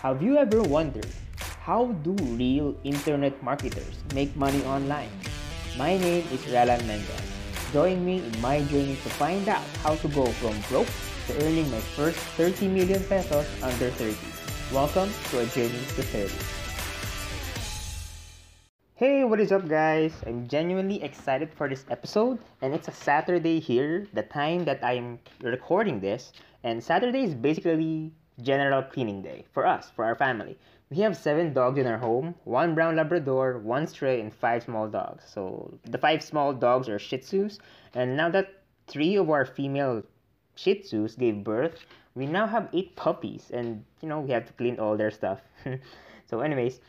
Have you ever wondered how do real internet marketers make money online? My name is Ralan Mendez. Join me in my journey to find out how to go from broke to earning my first 30 million pesos under 30. Welcome to a journey to 30. Hey, what is up, guys? I'm genuinely excited for this episode, and it's a Saturday here, the time that I'm recording this. And Saturday is basically general cleaning day for us, for our family. We have seven dogs in our home one brown Labrador, one stray, and five small dogs. So the five small dogs are Shih Tzus, and now that three of our female Shih Tzus gave birth, we now have eight puppies, and you know, we have to clean all their stuff. so, anyways,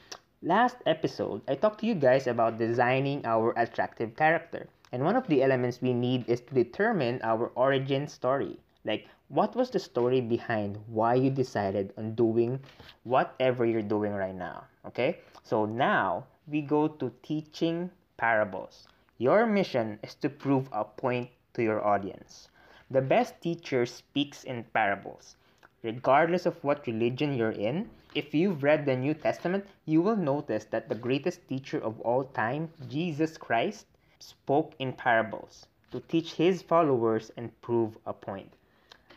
last episode, I talked to you guys about designing our attractive character. And one of the elements we need is to determine our origin story. Like, what was the story behind why you decided on doing whatever you're doing right now? Okay, so now we go to teaching parables. Your mission is to prove a point to your audience. The best teacher speaks in parables. Regardless of what religion you're in, if you've read the New Testament, you will notice that the greatest teacher of all time, Jesus Christ, spoke in parables to teach his followers and prove a point.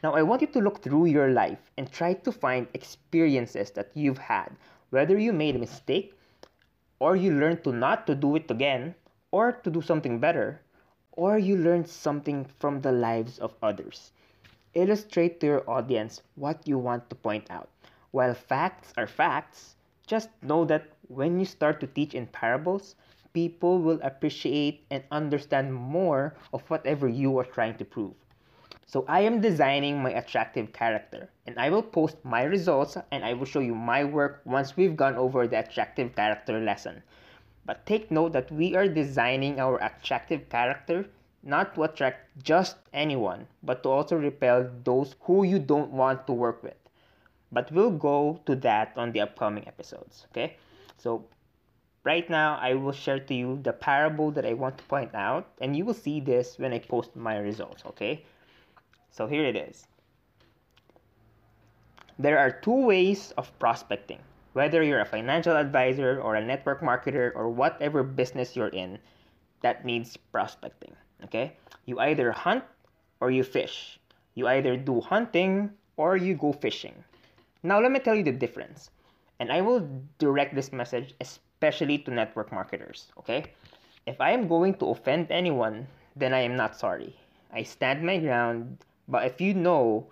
Now, I want you to look through your life and try to find experiences that you've had, whether you made a mistake, or you learned to not to do it again, or to do something better, or you learned something from the lives of others. Illustrate to your audience what you want to point out. While facts are facts, just know that when you start to teach in parables, people will appreciate and understand more of whatever you are trying to prove. So I am designing my attractive character and I will post my results and I will show you my work once we've gone over the attractive character lesson. But take note that we are designing our attractive character not to attract just anyone, but to also repel those who you don't want to work with. But we'll go to that on the upcoming episodes, okay? So right now I will share to you the parable that I want to point out and you will see this when I post my results, okay? So here it is. There are two ways of prospecting. Whether you're a financial advisor or a network marketer or whatever business you're in that needs prospecting. Okay? You either hunt or you fish. You either do hunting or you go fishing. Now, let me tell you the difference. And I will direct this message especially to network marketers. Okay? If I am going to offend anyone, then I am not sorry. I stand my ground but if you know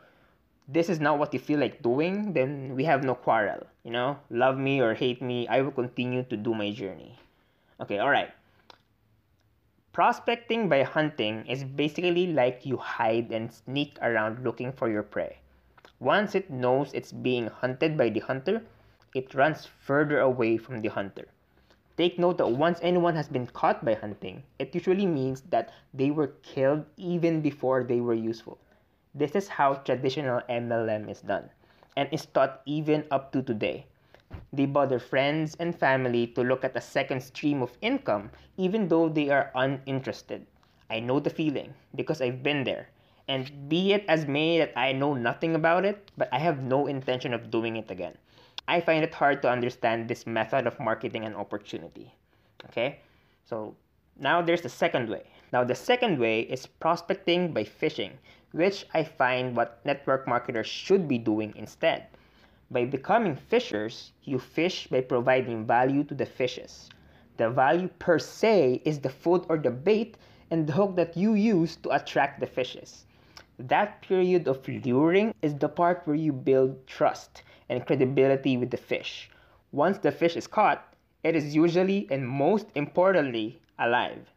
this is not what you feel like doing, then we have no quarrel. You know, love me or hate me, I will continue to do my journey. Okay, all right. Prospecting by hunting is basically like you hide and sneak around looking for your prey. Once it knows it's being hunted by the hunter, it runs further away from the hunter. Take note that once anyone has been caught by hunting, it usually means that they were killed even before they were useful. This is how traditional MLM is done and is taught even up to today. They bother friends and family to look at a second stream of income even though they are uninterested. I know the feeling because I've been there. And be it as may that I know nothing about it, but I have no intention of doing it again. I find it hard to understand this method of marketing and opportunity. Okay? So now there's the second way. Now the second way is prospecting by fishing which I find what network marketers should be doing instead. By becoming fishers, you fish by providing value to the fishes. The value per se is the food or the bait and the hook that you use to attract the fishes. That period of luring is the part where you build trust and credibility with the fish. Once the fish is caught, it is usually and most importantly alive.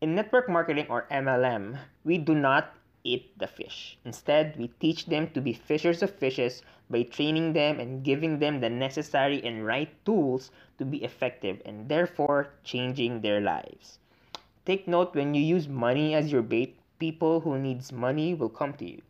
In network marketing or MLM, we do not eat the fish. Instead, we teach them to be fishers of fishes by training them and giving them the necessary and right tools to be effective and therefore changing their lives. Take note when you use money as your bait, people who needs money will come to you.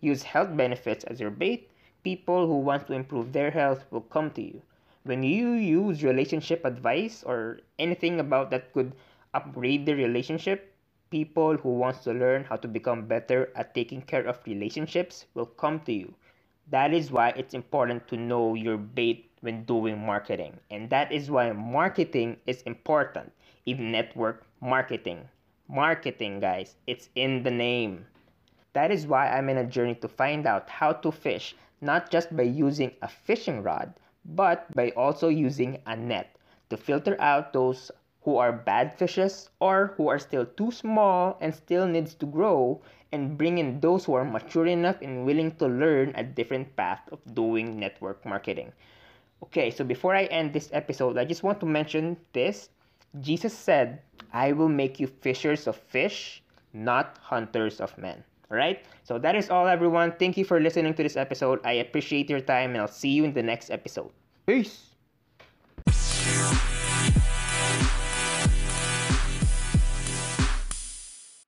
Use health benefits as your bait, people who want to improve their health will come to you. When you use relationship advice or anything about that could upgrade the relationship, people who wants to learn how to become better at taking care of relationships will come to you. That is why it's important to know your bait when doing marketing. And that is why marketing is important in network marketing. Marketing, guys, it's in the name. That is why I'm in a journey to find out how to fish, not just by using a fishing rod, but by also using a net to filter out those who are bad fishes or who are still too small and still needs to grow and bring in those who are mature enough and willing to learn a different path of doing network marketing. Okay, so before I end this episode, I just want to mention this. Jesus said, I will make you fishers of fish, not hunters of men. All right? So that is all, everyone. Thank you for listening to this episode. I appreciate your time, and I'll see you in the next episode. Peace.